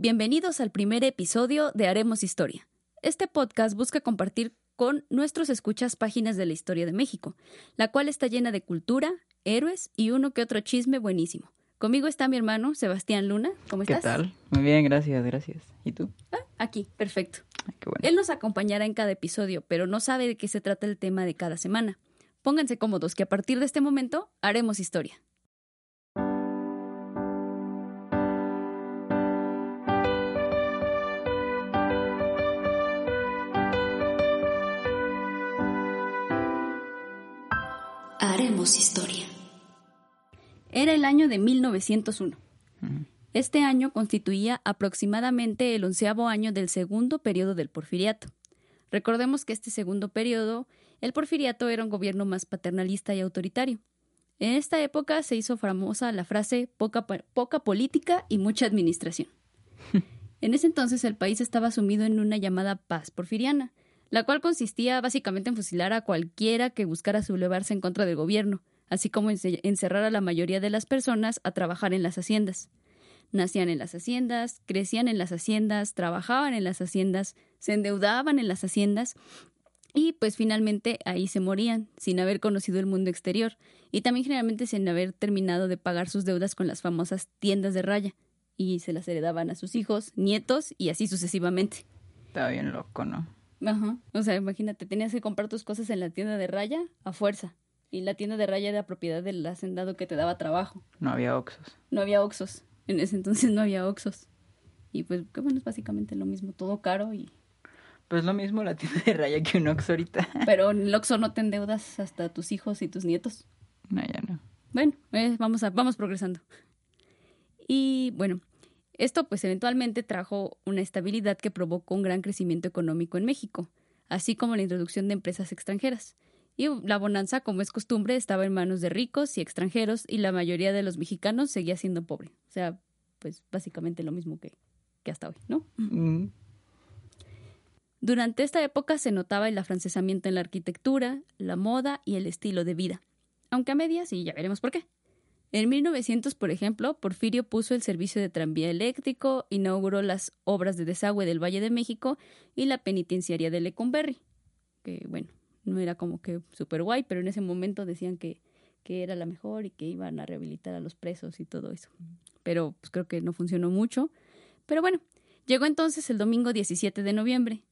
Bienvenidos al primer episodio de Haremos Historia. Este podcast busca compartir con nuestros escuchas páginas de la historia de México, la cual está llena de cultura, héroes y uno que otro chisme buenísimo. Conmigo está mi hermano Sebastián Luna. ¿Cómo ¿Qué estás? tal? Muy bien, gracias, gracias. ¿Y tú? Ah, aquí, perfecto. Ay, qué bueno. Él nos acompañará en cada episodio, pero no sabe de qué se trata el tema de cada semana. Pónganse cómodos que a partir de este momento haremos historia. Historia. Era el año de 1901. Ujú. Este año constituía aproximadamente el onceavo año del segundo periodo del porfiriato. Recordemos que este segundo periodo, el porfiriato era un gobierno más paternalista y autoritario. En esta época se hizo famosa la frase poca política y mucha administración. En ese entonces el país estaba sumido en una llamada paz porfiriana, la cual consistía básicamente en fusilar a cualquiera que buscara sublevarse en contra del gobierno, así como ence- encerrar a la mayoría de las personas a trabajar en las haciendas. Nacían en las haciendas, crecían en las haciendas, trabajaban en las haciendas, se endeudaban en las haciendas y pues finalmente ahí se morían, sin haber conocido el mundo exterior y también generalmente sin haber terminado de pagar sus deudas con las famosas tiendas de raya y se las heredaban a sus hijos, nietos y así sucesivamente. Estaba bien loco, ¿no? Ajá. O sea, imagínate, tenías que comprar tus cosas en la tienda de raya a fuerza. Y la tienda de raya era propiedad del hacendado que te daba trabajo. No había oxos. No había oxos. En ese entonces no había oxos. Y pues, que bueno, es básicamente lo mismo, todo caro y... Pues lo mismo la tienda de raya que un oxo ahorita. Pero en el oxo no te endeudas hasta tus hijos y tus nietos. No, ya no. Bueno, eh, vamos, a, vamos progresando. Y bueno, esto pues eventualmente trajo una estabilidad que provocó un gran crecimiento económico en México, así como la introducción de empresas extranjeras. Y la bonanza, como es costumbre, estaba en manos de ricos y extranjeros y la mayoría de los mexicanos seguía siendo pobre. O sea, pues básicamente lo mismo que, que hasta hoy, ¿no? Mm, Durante esta época se notaba el afrancesamiento en la arquitectura, la moda y el estilo de vida, aunque a medias y ya veremos por qué. En 1900, por ejemplo, Porfirio puso el servicio de tranvía eléctrico, inauguró las obras de desagüe del Valle de México y la penitenciaria de Lecumberri, que bueno, no era como que súper guay, pero en ese momento decían que, que era la mejor y que iban a rehabilitar a los presos y todo eso. Pero pues creo que no funcionó mucho. Pero bueno, llegó entonces el domingo 17 de noviembre,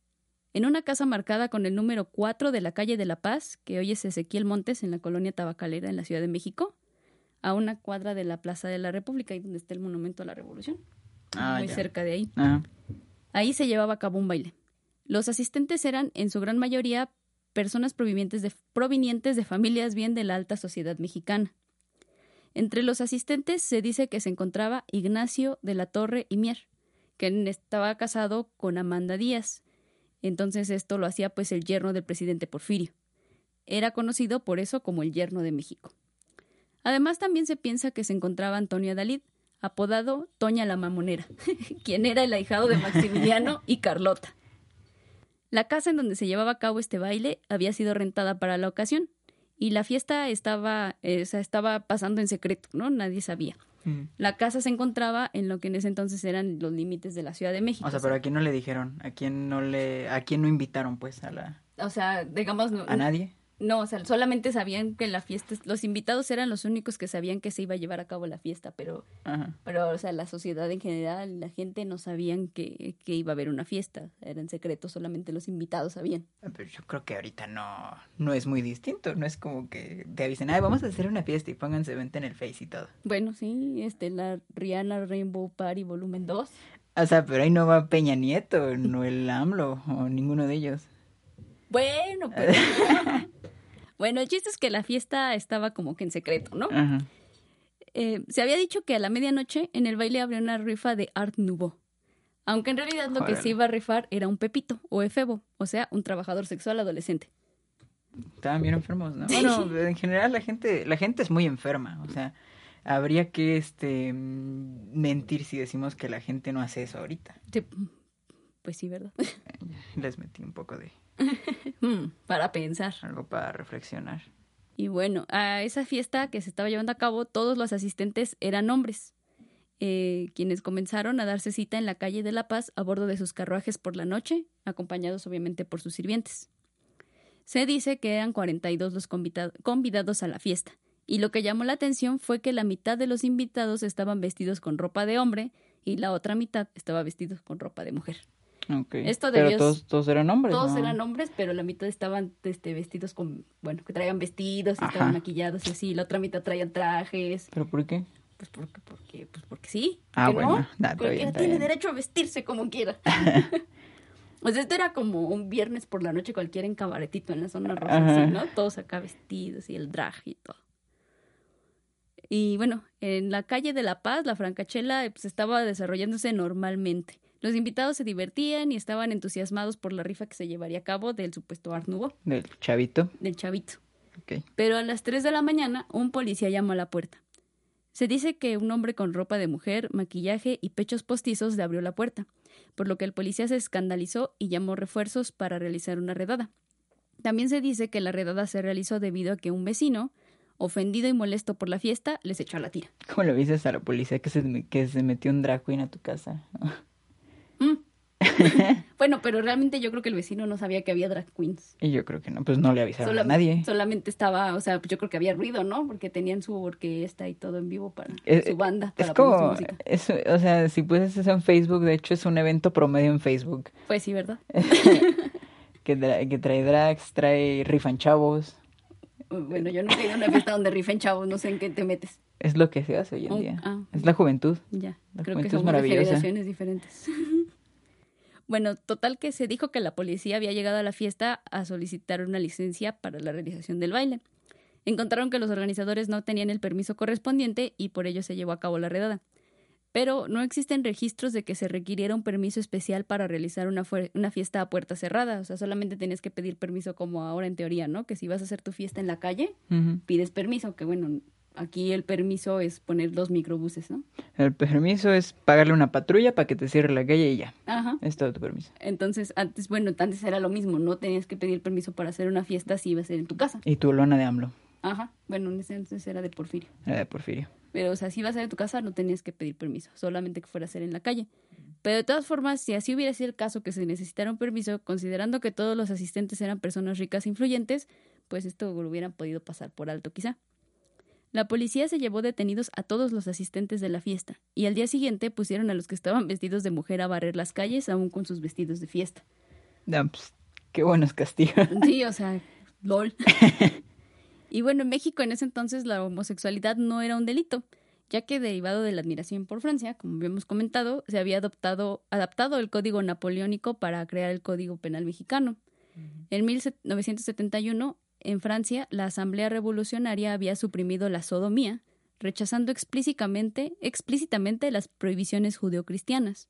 en una casa marcada con el número 4 de la calle de La Paz, que hoy es Ezequiel Montes en la colonia Tabacalera en la Ciudad de México, a una cuadra de la Plaza de la República, ahí donde está el Monumento a la Revolución, Ah, muy ya. cerca de ahí. Ajá. Ahí se llevaba a cabo un baile. Los asistentes eran, en su gran mayoría, personas provenientes de, provenientes de familias bien de la alta sociedad mexicana. Entre los asistentes se dice que se encontraba Ignacio de la Torre y Mier, que estaba casado con Amanda Díaz. Entonces esto lo hacía pues el yerno del presidente Porfirio. Era conocido por eso como el yerno de México. Además también se piensa que se encontraba Antonio Adalid, apodado Toña la Mamonera, quien era el ahijado de Maximiliano y Carlota. La casa en donde se llevaba a cabo este baile había sido rentada para la ocasión y la fiesta estaba, eh, o sea, estaba pasando en secreto, ¿no? Nadie sabía. Mm. La casa se encontraba en lo que en ese entonces eran los límites de la Ciudad de México. O sea, pero a quién no le dijeron, a quién no le, a quién no invitaron, pues, a la, o sea, digamos, no, a nadie. No, o sea, solamente sabían que la fiesta, los invitados eran los únicos que sabían que se iba a llevar a cabo la fiesta, pero Ajá. Pero, o sea, la sociedad en general, la gente no sabían que, que iba a haber una fiesta. Era en secreto, solamente los invitados sabían. Pero yo creo que ahorita no, no es muy distinto. No es como que te avisen, ay, vamos a hacer una fiesta y pónganse venta en el Face y todo. Bueno, sí, este, la Rihanna Rainbow Party Volumen 2. O sea, pero ahí no va Peña Nieto, no el AMLO, o ninguno de ellos. Bueno, pues. bueno, el chiste es que la fiesta estaba como que en secreto, ¿no? Ajá. Eh, se había dicho que a la medianoche en el baile habría una rifa de Art Nouveau. Aunque en realidad lo que se iba a rifar era un pepito o efebo, o sea, un trabajador sexual adolescente. Estaban bien enfermos, ¿no? Bueno, en general la gente, la gente es muy enferma, o sea, habría que este mm, mentir si decimos que la gente no hace eso ahorita. Sí, Pues sí, ¿verdad? Les metí un poco de Para pensar. algo para reflexionar. Y bueno, a esa fiesta que se estaba llevando a cabo, todos los asistentes eran hombres. eh, quienes comenzaron a darse cita en la calle de La Paz a bordo de sus carruajes por la noche, acompañados obviamente por sus sirvientes. Se dice que eran 42 los convidados a la fiesta, y lo que llamó la atención fue que la mitad de los invitados estaban vestidos con ropa de hombre y la otra mitad estaba vestidos con ropa de mujer. Esto pero todos, eran hombres. Todos eran hombres, pero la mitad estaban este, vestidos con, bueno, que traían vestidos y estaban maquillados y así. La otra mitad traían trajes. ¿Pero por qué? Pues porque, porque, pues porque sí. Ah, bueno. No? Cualquiera tiene derecho a vestirse como quiera. o sea, esto era como un viernes por la noche cualquiera en cabaretito en la zona roja, ¿no? Todos acá vestidos y el drag y todo. Y bueno, en la calle de La Paz, la francachela pues, estaba desarrollándose normalmente. Los invitados se divertían y estaban entusiasmados por la rifa que se llevaría a cabo del supuesto Art Del chavito. Del chavito. Pero a las 3 de la mañana, un policía llamó a la puerta. Se dice que un hombre con ropa de mujer, maquillaje y pechos postizos le abrió la puerta, por lo que el policía se escandalizó y llamó refuerzos para realizar una redada. También se dice que la redada se realizó debido a que un vecino, ofendido y molesto por la fiesta, les echó a la tira. ¿Cómo le dices a la policía que se, que se metió un drag queen a tu casa? Mm. bueno, pero realmente yo creo que el vecino no sabía que había drag queens. Y yo creo que no, pues no le avisaron a nadie. Solamente estaba, o sea, yo creo que había ruido, ¿no? Porque tenían su orquesta y todo en vivo para su banda. es como, o sea, si puedes eso en Facebook, de hecho es un evento promedio en Facebook. Pues sí, ¿verdad? que, que trae drags, trae rifan chavos. Bueno, yo nunca he ido a una fiesta donde rifen chavos, no sé en qué te metes. Es lo que se hace hoy en oh, día. Ah, es la juventud. Ya, creo que son generaciones diferentes. bueno, total que se dijo que la policía había llegado a la fiesta a solicitar una licencia para la realización del baile. Encontraron que los organizadores no tenían el permiso correspondiente y por ello se llevó a cabo la redada pero no existen registros de que se requiriera un permiso especial para realizar una, una, fiesta a puerta cerrada. O sea, solamente tenías que pedir permiso como ahora en teoría, ¿no? Que si vas a hacer tu fiesta en la calle, pides permiso, que bueno, aquí el permiso es poner dos microbuses, ¿no? El permiso es pagarle una patrulla para que te cierre la calle y ya. Ajá. Es todo tu permiso. Entonces, antes, bueno, antes era lo mismo, no tenías que pedir permiso para hacer una fiesta si iba a ser en tu casa. Y tu lona de AMLO. Ajá, bueno, en ese entonces era de Porfirio. Era de Porfirio. Pero, o sea, si ibas a ser en tu casa no tenías que pedir permiso, solamente que fuera a ser en la calle. Pero de todas formas, si así hubiera sido el caso que se necesitara un permiso, considerando que todos los asistentes eran personas ricas e influyentes, pues esto lo hubieran podido pasar por alto quizá. La policía se llevó detenidos a todos los asistentes de la fiesta, y al día siguiente pusieron a los que estaban vestidos de mujer a barrer las calles aún con sus vestidos de fiesta. Pues, qué buenos castigos. Sí, o sea, lol. Y bueno, en México en ese entonces la homosexualidad no era un delito, ya que derivado de la admiración por Francia, como habíamos comentado, se había adoptado, adaptado el Código Napoleónico para crear el Código Penal mexicano. En 1971, en Francia, la Asamblea Revolucionaria había suprimido la sodomía, rechazando explícitamente, explícitamente las prohibiciones judeocristianas.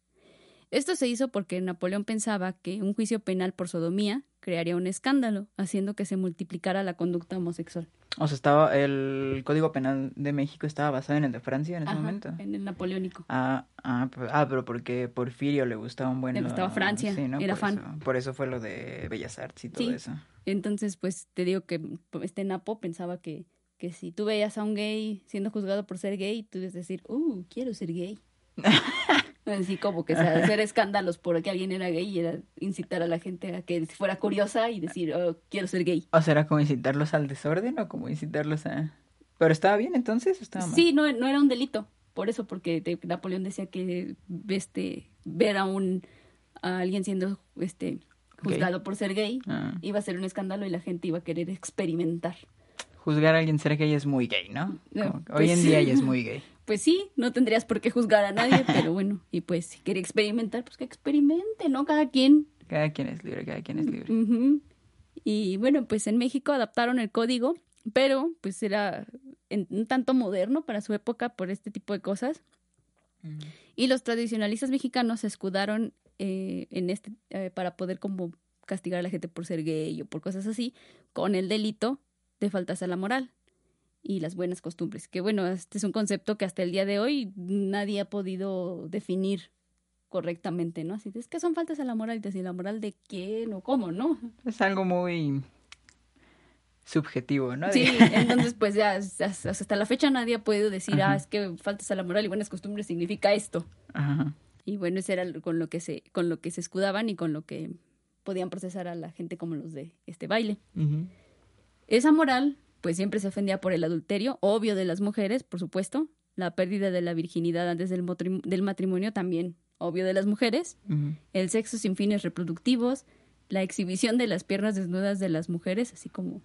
Esto se hizo porque Napoleón pensaba que un juicio penal por sodomía crearía un escándalo, haciendo que se multiplicara la conducta homosexual. O sea, estaba el Código Penal de México estaba basado en el de Francia en ese momento. En el napoleónico. Ah, ah, ah, pero porque Porfirio le gustaba un buen. Le gustaba Francia, era por fan. Eso, por eso fue lo de Bellas Artes y todo eso. Entonces, pues te digo que este Napo pensaba que, que si tú veías a un gay siendo juzgado por ser gay, tú debes decir, uh, quiero ser gay. Así como que hacer escándalos por que alguien era gay y era incitar a la gente a que fuera curiosa y decir, oh, quiero ser gay. O sea, era como incitarlos al desorden o como incitarlos a... ¿Pero estaba bien entonces estaba mal? Sí, no, no era un delito. Por eso, porque Napoleón decía que este, ver a un a alguien siendo este juzgado por ser gay ah. iba a ser un escándalo y la gente iba a querer experimentar. Juzgar a alguien ser gay es muy gay, ¿no? hoy en día ya es muy gay pues sí, no tendrías por qué juzgar a nadie, pero bueno, y pues si quiere experimentar, pues que experimente, ¿no? Cada quien. Cada quien es libre, cada quien es libre. Y bueno, pues en México adaptaron el código, pero pues era un tanto moderno para su época por este tipo de cosas. Y los tradicionalistas mexicanos se escudaron eh, en este eh, para poder como castigar a la gente por ser gay o por cosas así, con el delito de faltas a la moral y las buenas costumbres. Que bueno, este es un concepto que hasta el día de hoy nadie ha podido definir correctamente, ¿no? Así es que son faltas a la moral, y la moral de quién o cómo, ¿no? Es algo muy subjetivo, ¿no? Sí, entonces pues ya hasta la fecha nadie ha podido decir, ah, es que faltas a la moral y buenas costumbres significa esto. Ajá. Y bueno, eso era con lo que se, con lo que se escudaban y con lo que podían procesar a la gente como los de este baile. Esa moral, pues siempre se ofendía por el adulterio, obvio de las mujeres, por supuesto, la pérdida de la virginidad antes del, del matrimonio también, obvio de las mujeres, el sexo sin fines reproductivos, la exhibición de las piernas desnudas de las mujeres, así como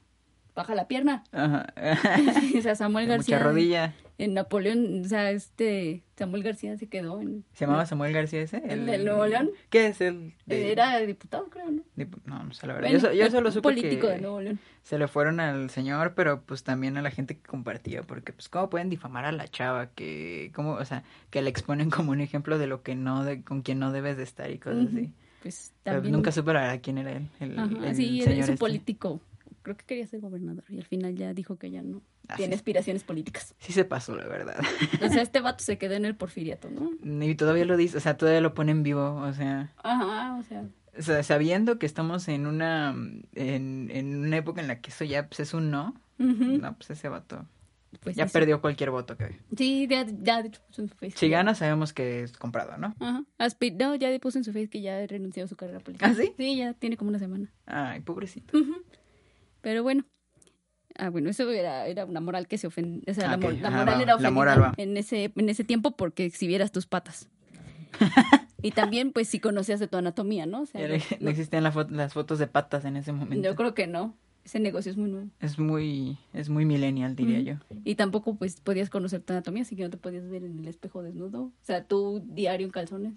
baja la pierna. Ajá. o sea, Samuel García. Mucha rodilla. En Napoleón, o sea, este Samuel García se quedó en. ¿Se llamaba Samuel García ese? El, del Nuevo León. ¿Qué es el? Era diputado, creo, ¿no? no, no sé la verdad. yo, solo supe político de Nuevo León. Se le fueron al señor, pero pues también a la gente que compartía, porque pues cómo pueden difamar a la chava que, cómo, o sea, que le exponen como un ejemplo de lo que no, de, con quien no debes de estar y cosas así. Pues también. nunca supe quién era él. El, Ajá, sí, era un este. Creo que quería ser gobernador y al final ya dijo que ya no ah, tiene aspiraciones políticas. Sí se pasó, la verdad. O sea, este vato se quedó en el porfiriato, ¿no? Y todavía lo dice, o sea, todavía lo pone en vivo, o sea. Ajá, o sea. O sea, sabiendo que estamos en una en, en una época en la que eso ya pues, es un no, no, pues ese vato pues ya perdió cualquier voto que Sí, ya, ya de hecho puso en su face. Si gana, sabemos que es comprado, ¿no? Ajá. no, ya puso en su face que ya renunció a su carrera política. ¿Ah, sí? Sí, ya tiene como una semana. Ay, pobrecito. Pero bueno. Ah, bueno, eso era, era una moral que se ofendía. O sea, la, moral era ofendida en, ese, en ese tiempo porque exhibieras tus patas. y también, pues, si conocías de tu anatomía, ¿no? O sea, no, existían las fotos de patas en ese momento. Yo creo que no. Ese negocio es muy nuevo. Es muy, es muy millennial, diría yo. Y tampoco, pues, podías conocer tu anatomía, así que no te podías ver en el espejo desnudo. O sea, tú diario en calzones.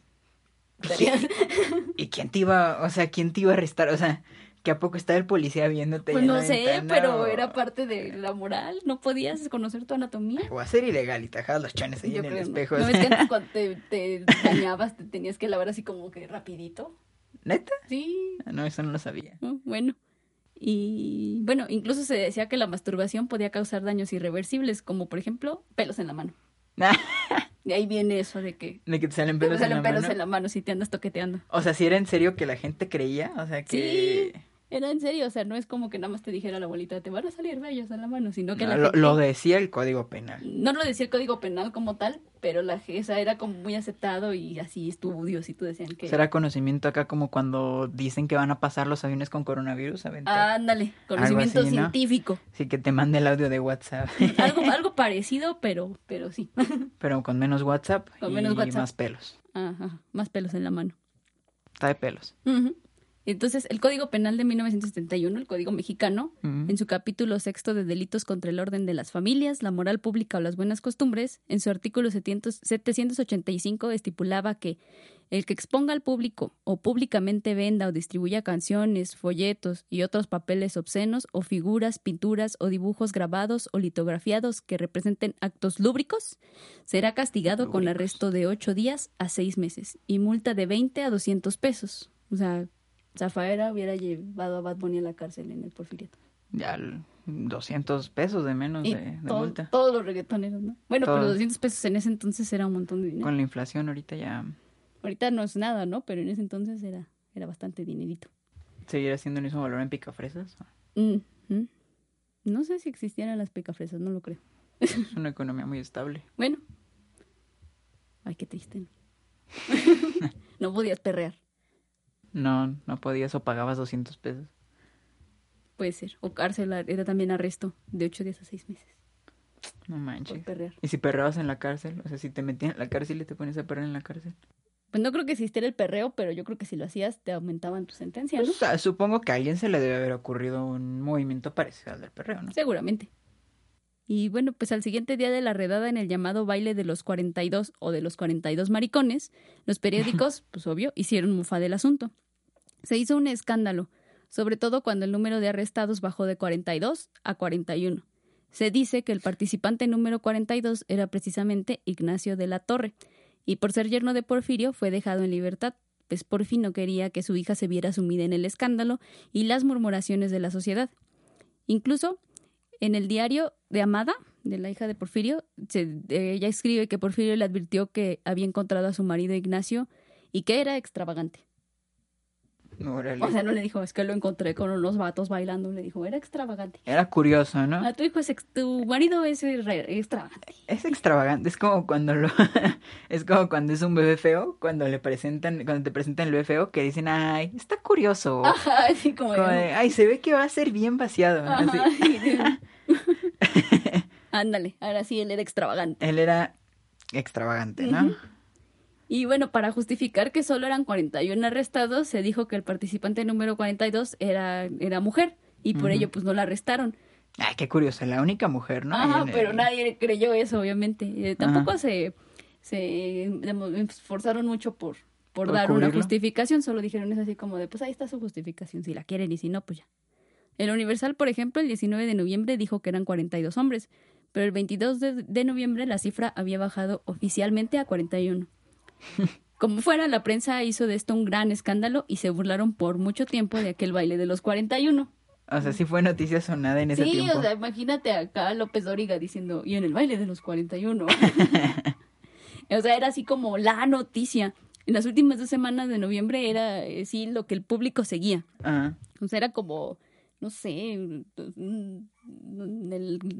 ¿Y quién te iba, o sea, quién te iba a arrestar? O sea, que a poco está el policía viéndote. Pues no sé, pero era parte de la moral. No podías conocer tu anatomía. O a ser ilegal y te dejabas los chones ahí en el espejo. No, es que antes cuando te, te bañabas te tenías que lavar así como que rapidito. ¿Neta? Sí. Ah, no, eso no lo sabía. Oh, bueno. Y bueno, incluso se decía que la masturbación podía causar daños irreversibles, como por ejemplo pelos en la mano. De ahí viene eso de que... De que te salen pelos, te salen en, la pelos mano. en la mano si te andas toqueteando. O sea, si era en serio que la gente creía, o sea que... Sí era en serio, o sea, no es como que nada más te dijera la abuelita, te van a salir bellos en la mano, sino que la lo, lo, decía el Código Penal. No lo decía el Código Penal como tal, pero la esa era como muy aceptado y así estudios y tú decían que... ¿Será conocimiento acá como cuando dicen que van a pasar los aviones con coronavirus? Ándale, conocimiento científico. Sí, que te mande el audio de WhatsApp. algo, algo parecido, pero, pero sí. pero con menos WhatsApp con y menos WhatsApp. más pelos. Ajá, más pelos en la mano. Está de pelos. Entonces, el Código Penal de 1971, el Código Mexicano, en su capítulo sexto de delitos contra el orden de las familias, la moral pública o las buenas costumbres, en su artículo 785 estipulaba que el que exponga al público o públicamente venda o distribuya canciones, folletos y otros papeles obscenos o figuras, pinturas o dibujos grabados o litografiados que representen actos lúbricos, será castigado con arresto de ocho días a seis meses y multa de 20 a 200 pesos. O sea, Zafaera hubiera llevado a Bad Bunny a la cárcel en el Porfiriato. Ya, 200 pesos de menos de, multa. Todos los reggaetoneros, ¿no? Bueno, pero 200 pesos en ese entonces era un montón de dinero. Con la inflación ahorita ya... Ahorita no es nada, ¿no? Pero en ese entonces era, era bastante dinerito. ¿Seguirá siendo el mismo valor en picafresas? Mm No sé si existieran las picafresas, no lo creo. Es una economía muy estable. Bueno. Ay, qué triste. no podías perrear. No, no podías o pagabas 200 pesos. Puede ser. O cárcel, era también arresto de 8 días a 6 meses. No manches. ¿Y si perreabas en la cárcel? O sea, si te metían en la cárcel y te ponías a perrear en la cárcel. Pues no creo que existiera el perreo, pero yo creo que si lo hacías te aumentaban tu sentencia, ¿no? Pues, supongo que a alguien se le debe haber ocurrido un movimiento parecido al del perreo, ¿no? Seguramente. Y bueno, pues al siguiente día de la redada en el llamado baile de los 42 o de los 42 maricones, los periódicos, pues obvio, hicieron mufa del asunto. Se hizo un escándalo, sobre todo cuando el número de arrestados bajó de 42 a 41. Se dice que el participante número 42 era precisamente Ignacio de la Torre, y por ser yerno de Porfirio fue dejado en libertad, pues Porfirio no quería que su hija se viera sumida en el escándalo y las murmuraciones de la sociedad. Incluso en el diario de Amada, de la hija de Porfirio, ella escribe que Porfirio le advirtió que había encontrado a su marido Ignacio y que era extravagante. Órale. O sea, no le dijo, es que lo encontré con unos vatos bailando. Le dijo, era extravagante. Era curioso, ¿no? A tu hijo es ex- tu marido es extravagante. Es extravagante, es como cuando lo es como cuando es un bebé feo, cuando le presentan, cuando te presentan el bebé feo que dicen, "Ay, está curioso." Ajá, así como, de- Como de, "Ay, se ve que va a ser bien vaciado." sí, sí. Ándale, ahora sí él era extravagante. Él era extravagante, ¿no? Y bueno, para justificar que solo eran 41 arrestados, se dijo que el participante número 42 era, era mujer y por ello pues no la arrestaron. Ay, qué curioso, la única mujer, ¿no? Ajá, el- pero nadie creyó eso, obviamente. Eh, tampoco se, se demo- esforzaron mucho por, por, Por dar una justificación, solo dijeron es así como de, pues ahí está su justificación, si la quieren y si no, pues ya. El Universal, por ejemplo, el 19 de noviembre dijo que eran 42 hombres, pero el 22 de, de noviembre la cifra había bajado oficialmente a 41. Como fuera, la prensa hizo de esto un gran escándalo y se burlaron por mucho tiempo de aquel baile de los 41. O sea, sí fue noticia sonada en ese Sí, tiempo. o sea, imagínate acá a López Dóriga diciendo, y en el baile de los 41. o sea, era así como la noticia. En las últimas dos semanas de noviembre era eh, sí lo que el público seguía. Ajá. O sea, era como, no sé, el-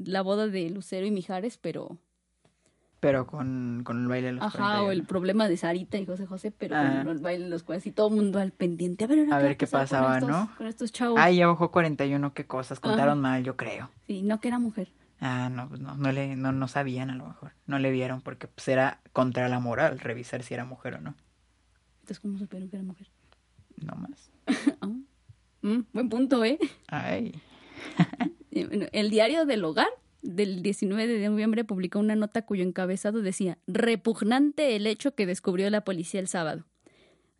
la boda de Lucero y Mijares, pero... Pero con, con el baile de los Ajá, o el 41. problema de Sarita y José José, pero con el baile de los 40 y todo el mundo al pendiente. A ver, A ver qué con pasaba, estos- ¿no? Con estos chavos. Ay, ya bajó 41, qué cosas, contaron Ajá. mal, yo creo. Sí, no que era mujer. Ah, no, pues no, no le, no, no sabían a lo mejor, no le vieron porque pues era contra la moral revisar si era mujer o no, Entonces, ¿cómo supieron que era mujer? no más. Mm, buen punto, ¿eh? Ay, Eh, El diario del hogar del 19 de noviembre publicó una nota cuyo encabezado decía repugnante el hecho que descubrió la policía el sábado.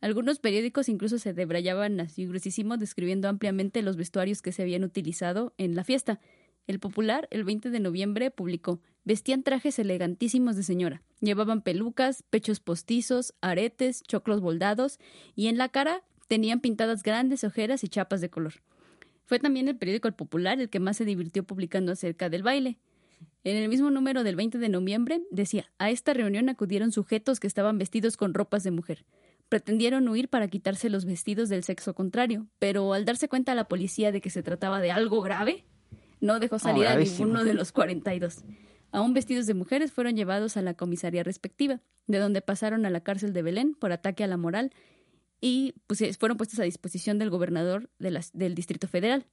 Algunos periódicos incluso se debrayaban así gruesísimo describiendo ampliamente los vestuarios que se habían utilizado en la fiesta. El Popular, el 20 de noviembre, publicó vestían trajes elegantísimos de señora. Llevaban pelucas, pechos postizos, aretes, choclos boldados y en la cara tenían pintadas grandes ojeras y chapas de color. Fue también el periódico El Popular el que más se divirtió publicando acerca del baile. En el mismo número del 20 de noviembre decía, a esta reunión acudieron sujetos que estaban vestidos con ropas de mujer. Pretendieron huir para quitarse los vestidos del sexo contrario, pero al darse cuenta la policía de que se trataba de algo grave, no dejó salir a ninguno de los 42. Aún vestidos de mujeres fueron llevados a la comisaría respectiva, de donde pasaron a la cárcel de Belén por ataque a la moral y pues, eh, fueron puestos a disposición del gobernador de las- del Distrito Federal.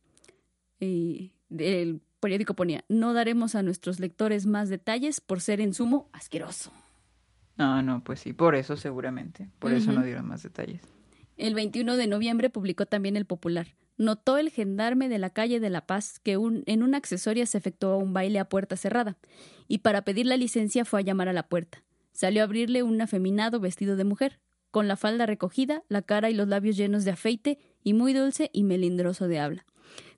Y el periódico ponía, no daremos a nuestros lectores más detalles por ser en sumo asqueroso. no, no, pues sí, por eso seguramente, por eso no dieron más detalles. El 21 de noviembre publicó también El Popular. Notó el gendarme de la calle de La Paz que un- en una accesoria se efectuó un baile a puerta cerrada, y para pedir la licencia fue a llamar a la puerta. Salió a abrirle un afeminado vestido de mujer, con la falda recogida, la cara y los labios llenos de afeite, y muy dulce y melindroso de habla.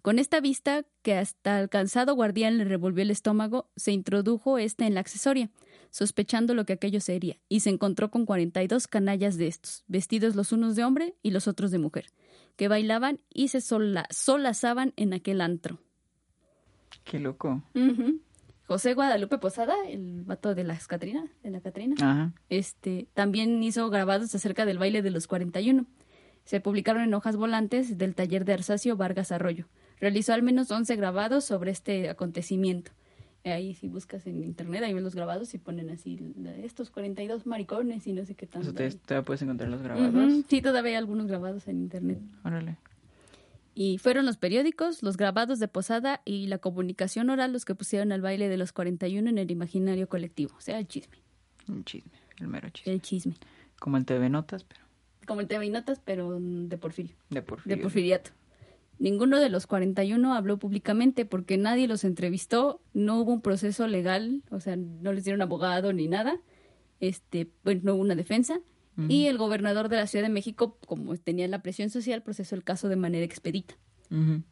Con esta vista, que hasta el cansado guardián le revolvió el estómago, se introdujo ésta en la accesoria, sospechando lo que aquello sería, y se encontró con 42 canallas de estos, vestidos los unos de hombre y los otros de mujer, que bailaban y se sola- solazaban en aquel antro. Qué loco. José Guadalupe Posada, el vato de las Catrina, de la Catrina, Ajá. este, también hizo grabados acerca del baile de los 41. Se publicaron en hojas volantes del taller de Arsacio Vargas Arroyo. Realizó al menos 11 grabados sobre este acontecimiento. Ahí si buscas en internet, ahí ves los grabados y ponen así estos 42 maricones y no sé qué tanto. te- todavía puedes encontrar los grabados. Sí, todavía hay algunos grabados en internet. Órale. Y fueron los periódicos, los grabados de Posada y la comunicación oral los que pusieron al baile de los 41 en el imaginario colectivo. O sea, el chisme. Un chisme, el mero chisme. El chisme. Como el TV Notas, pero Como el TV Notas, pero de Porfirio. de De Porfirio. Porfiriato. Ninguno de los 41 habló públicamente porque nadie los entrevistó, no hubo un proceso legal, o sea, no les dieron abogado ni nada, este, pues no hubo una defensa, Y el gobernador de la Ciudad de México, como tenía la presión social, procesó el caso de manera expedita.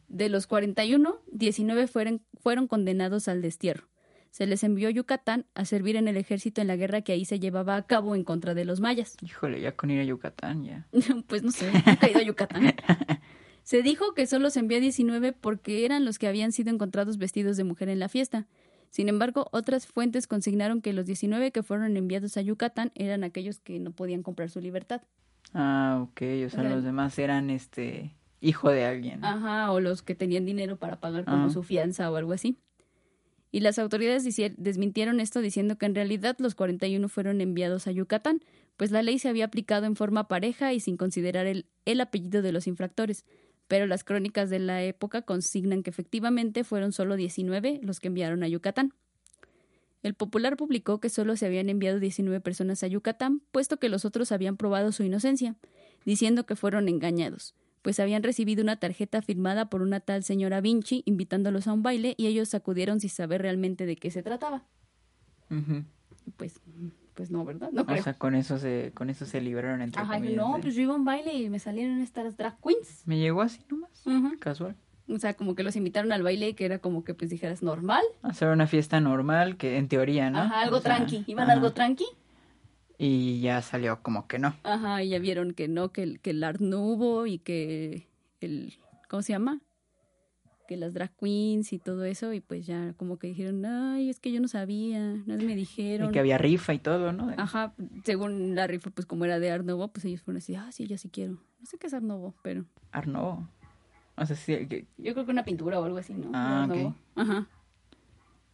De los 41, 19 fueron, fueron condenados al destierro. Se les envió a Yucatán a servir en el ejército en la guerra que ahí se llevaba a cabo en contra de los mayas. Híjole, ya con ir a Yucatán, ya. pues no sé, nunca he ido a Yucatán. Se dijo que solo se envió a 19 porque eran los que habían sido encontrados vestidos de mujer en la fiesta. Sin embargo, otras fuentes consignaron que los 19 que fueron enviados a Yucatán eran aquellos que no podían comprar su libertad. Ah, ok, o sea, O los demás eran este hijo de alguien. Ajá, o los que tenían dinero para pagar como Ah. su fianza o algo así. Y las autoridades desmintieron esto diciendo que en realidad los 41 fueron enviados a Yucatán, pues la ley se había aplicado en forma pareja y sin considerar el, el apellido de los infractores. Pero las crónicas de la época consignan que efectivamente fueron solo 19 los que enviaron a Yucatán. El Popular publicó que solo se habían enviado 19 personas a Yucatán, puesto que los otros habían probado su inocencia, diciendo que fueron engañados, pues habían recibido una tarjeta firmada por una tal señora Vinci invitándolos a un baile y ellos acudieron sin saber realmente de qué se trataba. Pues, pues no, ¿verdad? No creo. O sea, con eso se, con eso se libraron entre Ajá, comillas. no, pues yo iba a un baile y me salieron estas drag queens. Me llegó así nomás, casual. O sea, como que los invitaron al baile que era como que pues dijeras normal. Hacer una fiesta normal, que en teoría, ¿no? Ajá, algo O sea, tranqui. Iban ajá. algo tranqui. Y ya salió como que no. Ajá, y ya vieron que no, que el, que el Art Nouveau y que el, ¿cómo se llama? Que las drag queens y todo eso, y pues ya como que dijeron, ay, es que yo no sabía, nadie me Y dijeron. que había rifa y todo, ¿no? Ajá, según la rifa, pues como era de Art Nouveau, pues ellos fueron así, ah, sí, yo sí quiero. No sé qué es Art Nouveau, pero Arno. O sea, sí, que- yo creo que una pintura o algo así, ¿no? Ah, Art ok. Nouveau. Ajá.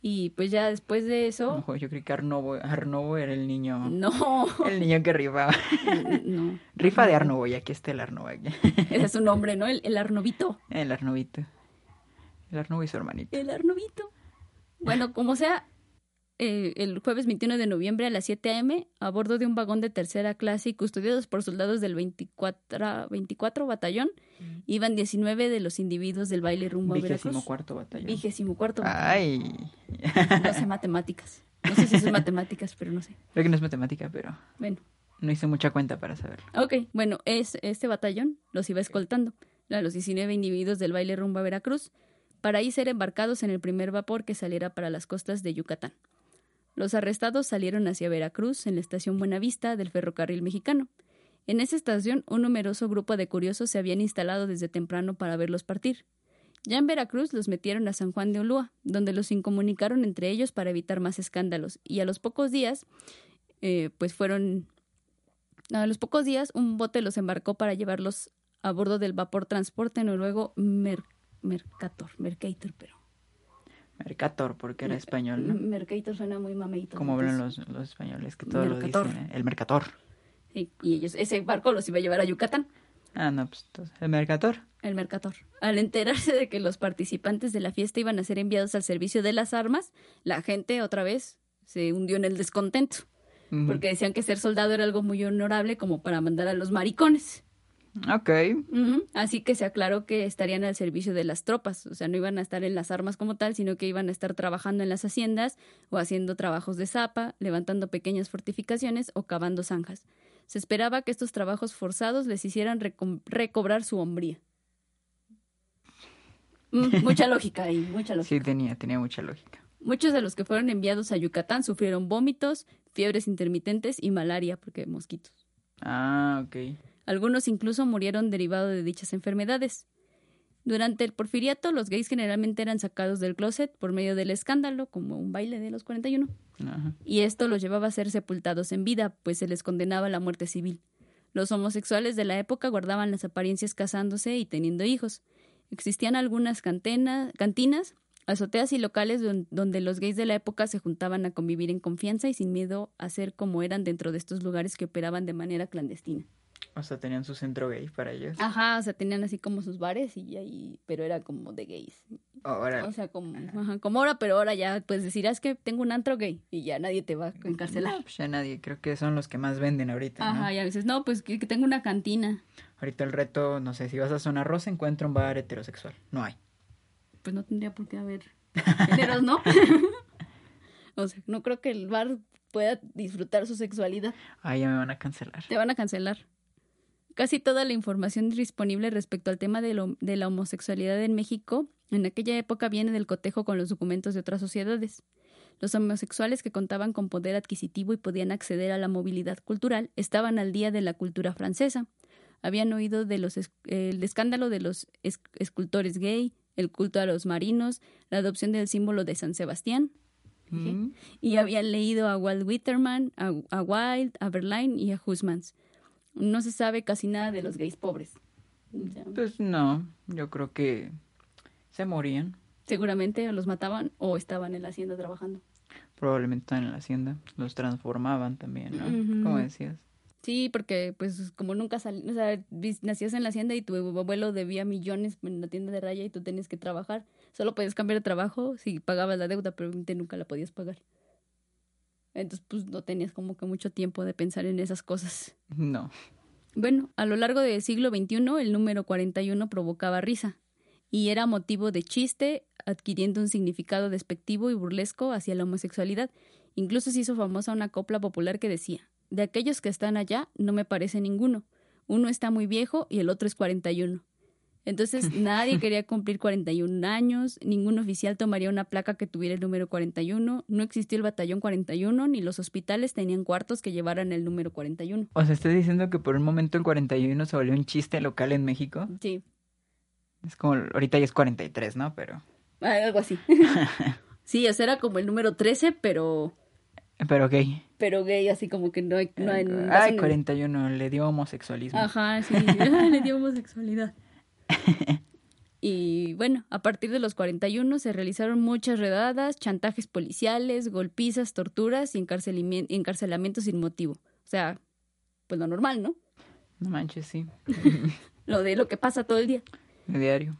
Y pues ya después de eso, ojo, yo creí que Arnobo, Arnobo era el niño, no, el niño que rifaba. no. Rifa de Arnobo, y aquí está el Arnobo. aquí. Ese es su nombre, ¿no? El, el Arnovito. El Arnobito. El Arnobo y su hermanito. El Arnovito. Bueno, como sea, eh, el jueves 21 de noviembre a las 7 a.m., a bordo de un vagón de tercera clase y custodiados por soldados del 24, 24 batallón, iban 19 de los individuos del baile rumbo a Vigésimo Veracruz. cuarto batallón. Vigésimo cuarto. Ay. No sé matemáticas. No sé si es matemáticas, pero no sé. Creo que no es matemática, pero Bueno, no hice mucha cuenta para saberlo. ok. Bueno, es, este batallón los iba escoltando a los 19 individuos del baile rumbo a Veracruz para ahí ser embarcados en el primer vapor que saliera para las costas de Yucatán. Los arrestados salieron hacia Veracruz en la estación Buenavista del ferrocarril mexicano. En esa estación, un numeroso grupo de curiosos se habían instalado desde temprano para verlos partir. Ya en Veracruz los metieron a San Juan de Ulúa, donde los incomunicaron entre ellos para evitar más escándalos, y a los pocos días, eh, pues fueron. A los pocos días, un bote los embarcó para llevarlos a bordo del vapor transporte noruego Mer- Mercator, Mercator, pero. Mercator, porque era español, ¿no? Mercator suena muy mameito. Como hablan los, los españoles, que todo Mercator. lo dicen. ¿eh? El Mercator. Sí, y ellos, ese barco los iba a llevar a Yucatán, Ah, no, pues entonces, el Mercator. el Mercator. Al enterarse de que los participantes de la fiesta iban a ser enviados al servicio de las armas, la gente otra vez se hundió en el descontento, porque decían que ser soldado era algo muy honorable como para mandar a los maricones. Ok. Así que se aclaró que estarían al servicio de las tropas, o sea, no iban a estar en las armas como tal, sino que iban a estar trabajando en las haciendas o haciendo trabajos de zapa, levantando pequeñas fortificaciones o cavando zanjas. Se esperaba que estos trabajos forzados les hicieran reco- recobrar su hombría. Mm, mucha lógica ahí, mucha lógica. Sí, tenía, tenía mucha lógica. Muchos de los que fueron enviados a Yucatán sufrieron vómitos, fiebres intermitentes y malaria, porque mosquitos. Ah, ok. Algunos incluso murieron derivado de dichas enfermedades. Durante el porfiriato, los gays generalmente eran sacados del closet por medio del escándalo, como un baile de los 41, Ajá. y esto los llevaba a ser sepultados en vida, pues se les condenaba a la muerte civil. Los homosexuales de la época guardaban las apariencias casándose y teniendo hijos. Existían algunas cantena- cantinas, azoteas y locales don- donde los gays de la época se juntaban a convivir en confianza y sin miedo a ser como eran dentro de estos lugares que operaban de manera clandestina. O sea, tenían su centro gay para ellos. Ajá, o sea, tenían así como sus bares y ahí, pero era como de gays. Ahora, O sea, como, ajá, como ahora, pero ahora ya puedes decir, "Ah, es que tengo un antro gay y ya nadie te va a encarcelar. pues ya nadie, creo que son los que más venden ahorita, ¿no? Ajá, y a veces, no, pues que, que tengo una cantina. Ahorita el reto, no sé, si vas a Zona Rosa, encuentra un bar heterosexual. No hay. Pues no tendría por qué haber géneros, ¿no? o sea, no creo que el bar pueda disfrutar su sexualidad. Ahí ya me van a cancelar. Te van a cancelar. Casi toda la información disponible respecto al tema de, lo- de la homosexualidad en México en aquella época viene del cotejo con los documentos de otras sociedades. Los homosexuales que contaban con poder adquisitivo y podían acceder a la movilidad cultural estaban al día de la cultura francesa. Habían oído de los es- el escándalo de los es- escultores gay, el culto a los marinos, la adopción del símbolo de San Sebastián, Mm. y habían leído a Walt Whitterman, a, a Wilde, a Verlaine y a Husmans. No se sabe casi nada de los gays pobres. pues no, yo creo que se morían. Seguramente los mataban o estaban en la hacienda trabajando. Probablemente estaban en la hacienda, los transformaban también, ¿no? Como decías. Sí, porque pues como nunca salí, o sea, nacías en la hacienda y tu abuelo debía millones en la tienda de raya y tú tenías que trabajar. Solo podías cambiar de trabajo si pagabas la deuda, pero nunca la podías pagar. Entonces, pues no tenías como que mucho tiempo de pensar en esas cosas. No. Bueno, a lo largo del siglo XXI el número 41 provocaba risa y era motivo de chiste, adquiriendo un significado despectivo y burlesco hacia la homosexualidad. Incluso se hizo famosa una copla popular que decía, de aquellos que están allá no me parece ninguno. Uno está muy viejo y el otro es 41. Entonces nadie quería cumplir 41 años, ningún oficial tomaría una placa que tuviera el número 41, no existió el batallón 41, ni los hospitales tenían cuartos que llevaran el número 41. O sea, ¿estás diciendo que por un momento el 41 se volvió un chiste local en México? Sí. Es como, ahorita ya es 43, ¿no? Pero... Ah, algo así. sí, o sea, era como el número 13, pero... Pero gay. Pero gay, así como que no hay... No hay Ay, 41, le dio homosexualismo. Ajá, sí, le dio homosexualidad. y bueno, a partir de los 41 se realizaron muchas redadas, chantajes policiales, golpizas, torturas y encarcelamientos sin motivo. O sea, pues lo normal, ¿no? No manches, sí. lo de lo que pasa todo el día. Diario.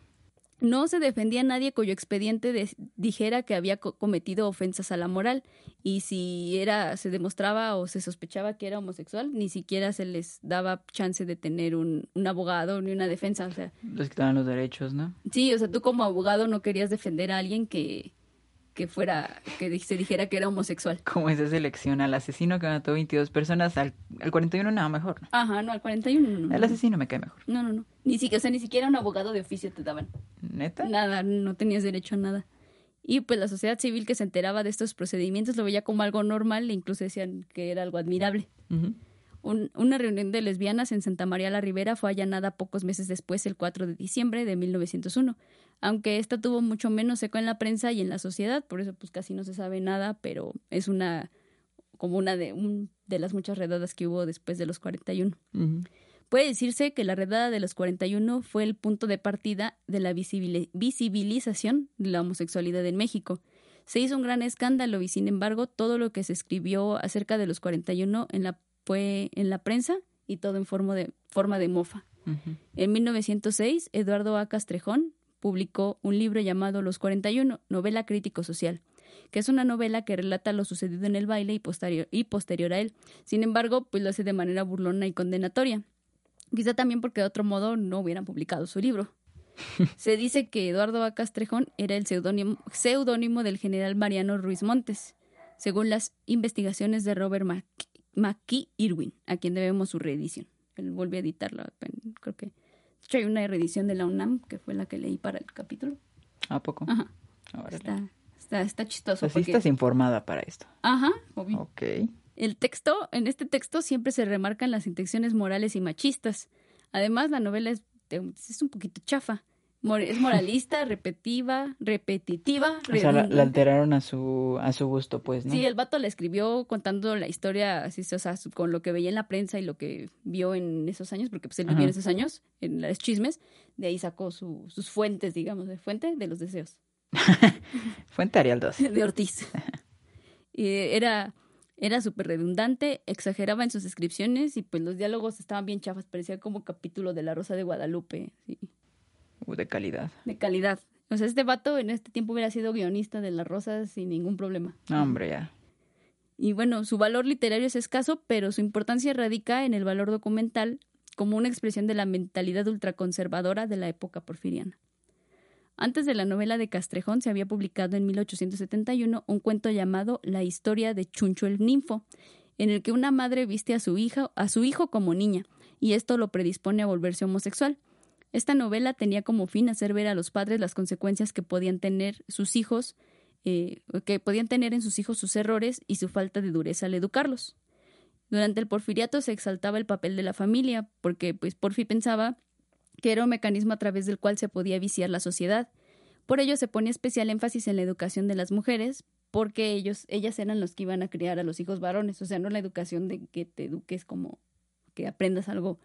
No se defendía a nadie cuyo expediente dijera que había cometido ofensas a la moral y si era se demostraba o se sospechaba que era homosexual, ni siquiera se les daba chance de tener un, un abogado ni una defensa, o sea, les quitaban los derechos, ¿no? Sí, o sea, tú como abogado no querías defender a alguien que que fuera, que se dijera que era homosexual. Como esa selección al asesino que mató 22 personas, al, al 41 nada mejor. Ajá, no, al 41 no. El asesino me cae mejor. No, no, no. Ni siquiera, o sea, ni siquiera un abogado de oficio te daban. ¿Neta? Nada, no tenías derecho a nada. Y pues la sociedad civil que se enteraba de estos procedimientos lo veía como algo normal e incluso decían que era algo admirable. una reunión de lesbianas en Santa María la Ribera fue allanada pocos meses después, el 4 de diciembre de 1901 aunque esta tuvo mucho menos eco en la prensa y en la sociedad, por eso pues casi no se sabe nada, pero es una como una de, un, de las muchas redadas que hubo después de los 41. Puede decirse que la redada de los 41 fue el punto de partida de la visibilización de la homosexualidad en México. Se hizo un gran escándalo y sin embargo todo lo que se escribió acerca de los 41 en la, fue en la prensa y todo en forma de, forma de mofa. En 1906, Eduardo A. Castrejón publicó un libro llamado Los 41, novela crítico social, que es una novela que relata lo sucedido en el baile y posterior, y posterior a él. Sin embargo, pues lo hace de manera burlona y condenatoria. Quizá también porque de otro modo no hubieran publicado su libro. Se dice que Eduardo A. Castrejón era el seudónimo del general Mariano Ruiz Montes, según las investigaciones de Robert McKee Irwin, a quien debemos su reedición. Él volvió a editarlo, creo que hay una reedición de la UNAM, que fue la que leí para el capítulo. ¿A poco? Ajá. Está, está, está, chistoso. Así estás informada para esto. Ajá, obvio. Ok. El texto, en este texto siempre se remarcan las intenciones morales y machistas. Además, la novela es, es un poquito chafa es moralista, repetitiva, repetitiva. O sea, la, alteraron a su, a su gusto, pues, ¿no? Sí, el vato la escribió contando la historia, así, o sea, con lo que veía en la prensa y lo que vio en esos años, porque pues él vivió en esos años, en los chismes, de ahí sacó sus fuentes, digamos, de fuente de los deseos. fuente Arial 2. De Ortiz. y era era súper redundante, exageraba en sus descripciones y pues los diálogos estaban bien chafas, parecía como capítulo de La Rosa de Guadalupe. Sí. De calidad. De calidad. O sea, este vato en este tiempo hubiera sido guionista de Las Rosas sin ningún problema. hombre, ya. Y bueno, su valor literario es escaso, pero su importancia radica en el valor documental como una expresión de la mentalidad ultraconservadora de la época porfiriana. Antes de la novela de Castrejón se había publicado en 1871 un cuento llamado La historia de Chuncho el ninfo, en el que una madre viste a su hija, a su hijo como niña, y esto lo predispone a volverse homosexual. Esta novela tenía como fin hacer ver a los padres las consecuencias que podían tener sus hijos, eh, que podían tener en sus hijos sus errores y su falta de dureza al educarlos. Durante el porfiriato se exaltaba el papel de la familia, porque pues Porfi pensaba que era un mecanismo a través del cual se podía viciar la sociedad. Por ello se pone especial énfasis en la educación de las mujeres, porque ellos, ellas eran los que iban a criar a los hijos varones, o sea, no la educación de que te eduques como que aprendas algo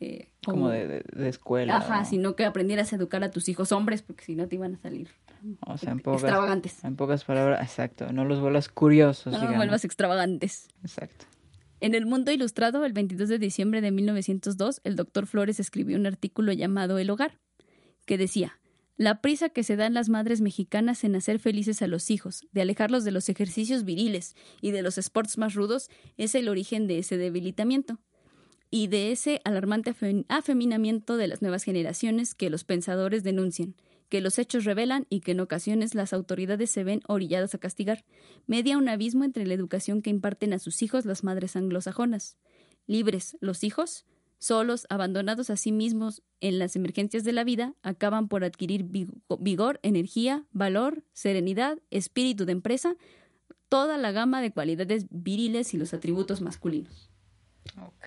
eh, como, de, de, de, escuela. Ajá, o- sino que aprendieras a educar a tus hijos hombres, porque si no te iban a salir o sea, en pocas, extravagantes. en pocas palabras, exacto. No los vuelvas curiosos, No los vuelvas extravagantes. Exacto. En el Mundo Ilustrado, el 22 de diciembre de 1902, el doctor Flores escribió un artículo llamado El Hogar, que decía, la prisa que se dan las madres mexicanas en hacer felices a los hijos, de alejarlos de los ejercicios viriles y de los sports más rudos, es el origen de ese debilitamiento y de ese alarmante afe- afeminamiento de las nuevas generaciones que los pensadores denuncian, que los hechos revelan y que en ocasiones las autoridades se ven orilladas a castigar. Media un abismo entre la educación que imparten a sus hijos las madres anglosajonas. Libres, los hijos, solos, abandonados a sí mismos en las emergencias de la vida, acaban por adquirir vigo- vigor, energía, valor, serenidad, espíritu de empresa, toda la gama de cualidades viriles y los atributos masculinos. Ok.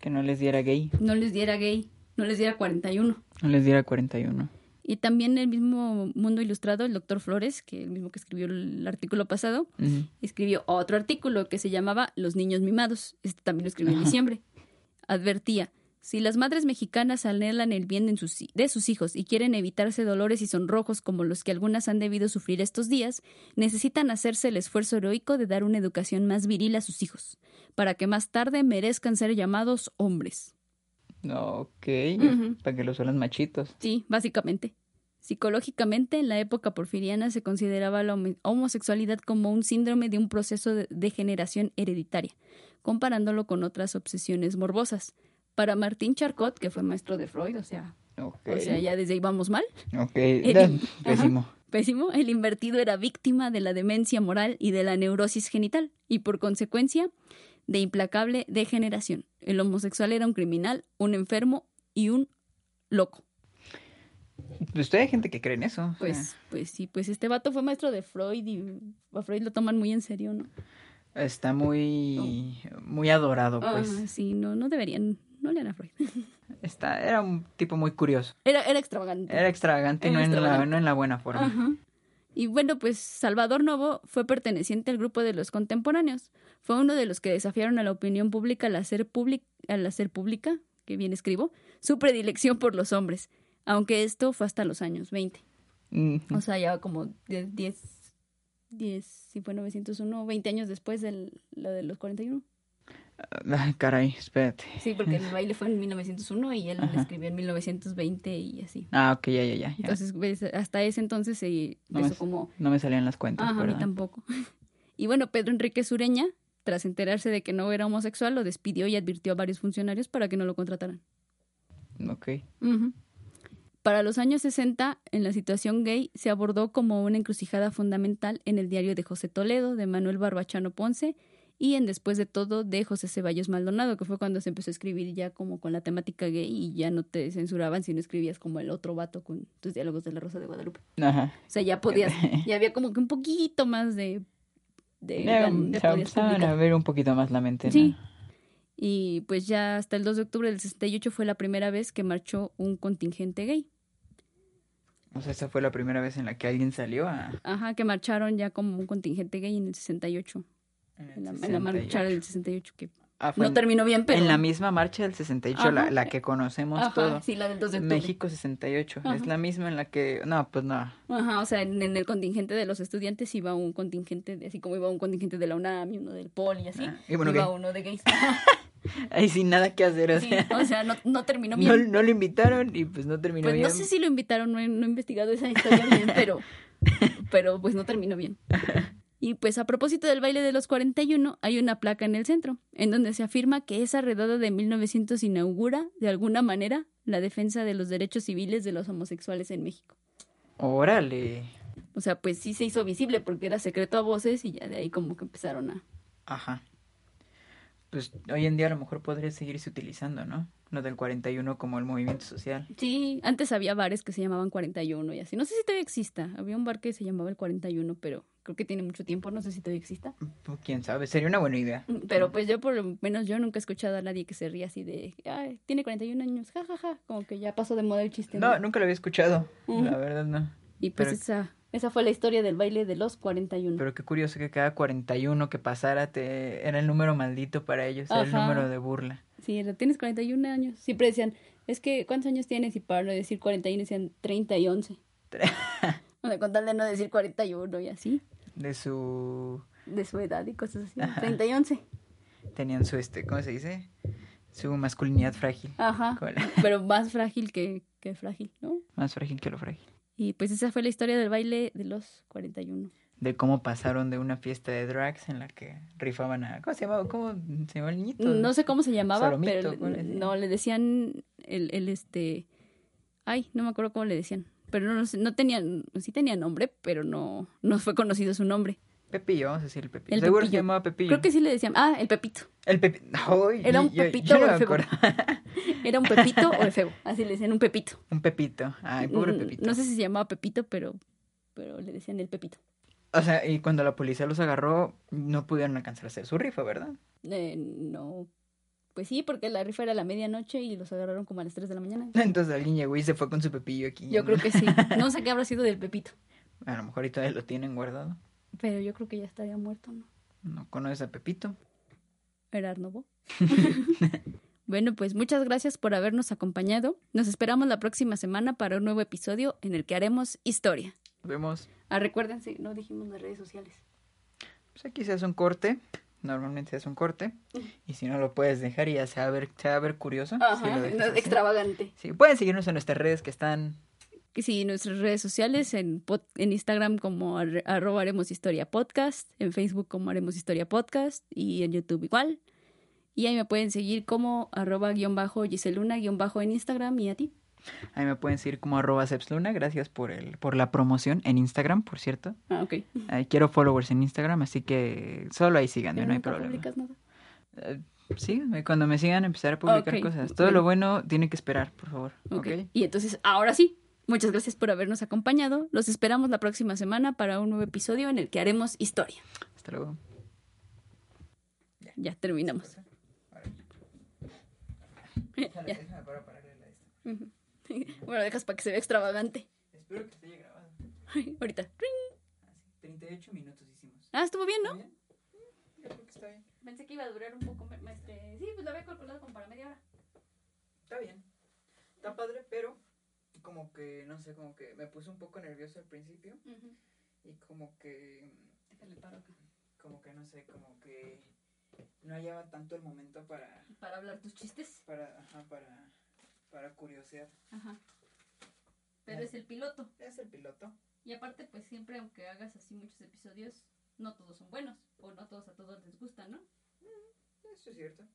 Que no les diera gay. No les diera gay, no les diera 41. No les diera 41. Y también el mismo Mundo Ilustrado, el doctor Flores, que el mismo que escribió el artículo pasado, escribió otro artículo que se llamaba Los niños mimados. Este también lo escribió en diciembre. Advertía, si las madres mexicanas anhelan el bien de sus hijos y quieren evitarse dolores y sonrojos como los que algunas han debido sufrir estos días, necesitan hacerse el esfuerzo heroico de dar una educación más viril a sus hijos, para que más tarde merezcan ser llamados hombres. Ok. Ujú. Para que los suelan machitos. Sí, básicamente. Psicológicamente, en la época porfiriana se consideraba la homo- homosexualidad como un síndrome de un proceso de degeneración hereditaria, comparándolo con otras obsesiones morbosas. Para Martín Charcot, que fue maestro de Freud, o sea, o sea, ya desde ahí vamos mal, Ok. El- Da- ajá. Pésimo. pésimo, el invertido era víctima de la demencia moral y de la neurosis genital, y por consecuencia, de implacable degeneración. El homosexual era un criminal, un enfermo y un loco. Pues todavía hay gente que cree en eso. o sea, Pues, pues sí, pues este vato fue maestro de Freud y a Freud lo toman muy en serio, ¿no? está muy, muy adorado, pues. Ah, sí, no, no deberían, no lean a Freud. Está, era un tipo muy curioso. Era, era extravagante. Era extravagante, Era no, En la, no en la buena forma. Ajá. Y bueno, pues Salvador Novo fue perteneciente al grupo de los contemporáneos. Fue uno de los que desafiaron a la opinión pública al hacer, public- al hacer pública, que bien escribo, su predilección por los hombres, aunque esto fue hasta los años 20. Ujú. O sea, ya como 10, 10, 10, si fue 901, 20 años después de lo de los 41. Ay, caray, espérate. Sí, porque el baile fue en 1901 y él lo escribió en 1920 y así. Ah, ok, ya, ya, ya. Entonces, ves, hasta ese entonces se No me- como... No me salían las cuentas, Ajá, a mí perdón. tampoco. Y bueno, Pedro Enrique Sureña, tras enterarse de que no era homosexual, lo despidió y advirtió a varios funcionarios para que no lo contrataran. Ok. Ujú. Para los años 60, en la situación gay se abordó como una encrucijada fundamental en el diario de José Toledo, de Manuel Barbachano Ponce y en Después de todo de José Ceballos Maldonado, que fue cuando se empezó a escribir ya como con la temática gay y ya no te censuraban si no escribías como el otro vato con tus diálogos de la Rosa de Guadalupe. Ajá. O sea, ya podías, ya había como que un poquito más de... de, Ya, de ya empezaban a ver un poquito más la mente. ¿no? Sí. Y pues ya hasta el 2 de octubre del 68 fue la primera vez que marchó un contingente gay. O sea, esa fue la primera vez en la que alguien salió a... Ajá, que marcharon ya como un contingente gay en el 68. En la, en la marcha del 68, que Ah, no en- terminó bien, pero... En la misma marcha del 68, la, Ajá. la que conocemos Ajá, todos. sí, la del 2 de. México 68. Es la misma en la que... No, pues no. Ajá, o sea, en, en el contingente de los estudiantes iba un contingente, así como iba un contingente de la UNAM y uno del POL y así. Ah, y bueno, iba ¿qué? uno de gays. Ahí sin nada que hacer, o Sí, sea... o sea, no, no terminó bien. no lo invitaron y pues no terminó Pues bien. no sé si lo invitaron, no he, no he investigado esa historia bien, pero, pero pues no terminó bien. Y pues a propósito del baile de los 41, hay una placa en el centro, en donde se afirma que esa redada de 1900 inaugura, de alguna manera, la defensa de los derechos civiles de los homosexuales en México. Órale. O sea, pues sí se hizo visible porque era secreto a voces y ya de ahí como que empezaron a... Ajá. Pues hoy en día a lo mejor podría seguirse utilizando, ¿no? Lo del 41 como el movimiento social. Sí, antes había bares que se llamaban 41 y así. No sé si todavía exista. Había un bar que se llamaba el 41, pero creo que tiene mucho tiempo. No sé si todavía exista. Pues, quién sabe, sería una buena idea. Pero pues yo por lo menos yo nunca he escuchado a nadie que se ría así de, ay, tiene 41 años, jajaja, como que ya pasó de moda el chiste. No, nunca lo había escuchado. La verdad no. Y pues pero- esa Esa fue la historia del baile de los 41. Pero qué curioso que cada 41 que pasara te... era el número maldito para ellos, era el Ajá. número de burla. Sí, tienes 41 años. Siempre decían, es que, ¿cuántos años tienes? Y para no decir 41 decían 30 y 11. O sea, con tal de no decir 41 y así, De su... de su edad y cosas así. 30 y 11. Tenían su, este, ¿cómo se dice? Su masculinidad frágil. Ajá. Pero más frágil que, que frágil, ¿no? Más frágil que lo frágil. Y pues esa fue la historia del baile de los 41. De cómo pasaron de una fiesta de drags en la que rifaban a... ¿Cómo se llamaba? ¿Cómo se llamaba el niñito? No sé cómo se llamaba, pero no, le decían el, el este... Ay, no me acuerdo cómo le decían. Pero no, no tenían, sí tenía nombre, pero no, no fue conocido su nombre. Pepillo, vamos a decir el Pepillo. El Seguro se Pepillo. llamaba Pepillo. Creo que sí le decían, ah, el Pepito. El Pepillo. Era un Pepito o Efebo. Era un Pepito o Efebo. Así le decían un Pepito. un Pepito. Ay, pobre Mm, Pepito. No sé si se llamaba Pepito, pero, pero le decían el Pepito. O sea, y cuando la policía los agarró, no pudieron alcanzar a hacer su rifa, ¿verdad? Eh, no. Pues sí, porque la rifa era a la medianoche y los agarraron como a las 3 de la mañana. Entonces alguien llegó y se fue con su Pepillo aquí. Yo creo que sí. No sé qué habrá sido del Pepito. A lo mejor ahorita lo tienen guardado. Pero yo creo que ya estaría muerto, ¿no? ¿No conoces a Pepito? Era Arnobo. bueno, pues muchas gracias por habernos acompañado. Nos esperamos la próxima semana para un nuevo episodio en el que haremos historia. Nos vemos. Ah, recuérdense, no dijimos las redes sociales. Pues aquí se hace un corte. Normalmente se hace un corte. Y si no lo puedes dejar ya se va a ver, se va a ver curioso. si Ajá, no, así. extravagante. Sí, pueden seguirnos en nuestras redes que están Sí, nuestras redes sociales, en, en Instagram como arre- arroba haremos historia podcast, en Facebook como haremos historia podcast y en YouTube igual. Y ahí me pueden seguir como arroba guion bajo Giseluna guion bajo en Instagram y a ti. Ahí me pueden seguir como arroba Cepsluna. Gracias por el, por la promoción en Instagram, por cierto. Ah, ok. Ahí quiero followers en Instagram, así que solo ahí Pero no hay problema. publicas nada. Eh, síganme, cuando me sigan empezar a publicar cosas. Todo lo bueno tiene que esperar, por favor. ¿ok? Y entonces, ahora sí, muchas gracias por habernos acompañado. Los esperamos la próxima semana para un nuevo episodio en el que haremos historia. Hasta luego. Ya terminamos. Ya. Para esta. Bueno, dejas para que se vea extravagante. Espero que esté ya grabado. Ahorita. Así, 38 minutos hicimos. Ah, estuvo bien, ¿no? Yo creo que está bien. Pensé que iba a durar un poco más. Este... Sí, pues lo había calculado como para media hora. Está bien. Está padre, pero como que, no sé, como que me puse un poco nervioso al principio y como que, Déjale paro acá. como que, no sé, como que no hallaba tanto el momento para, Para hablar tus chistes. para, ajá, para, para curiosear. Ajá. Pero es el piloto. Es el piloto. Y aparte, pues siempre, aunque hagas así muchos episodios, no todos son buenos. O no todos a todos les gustan, ¿no? Eso es cierto.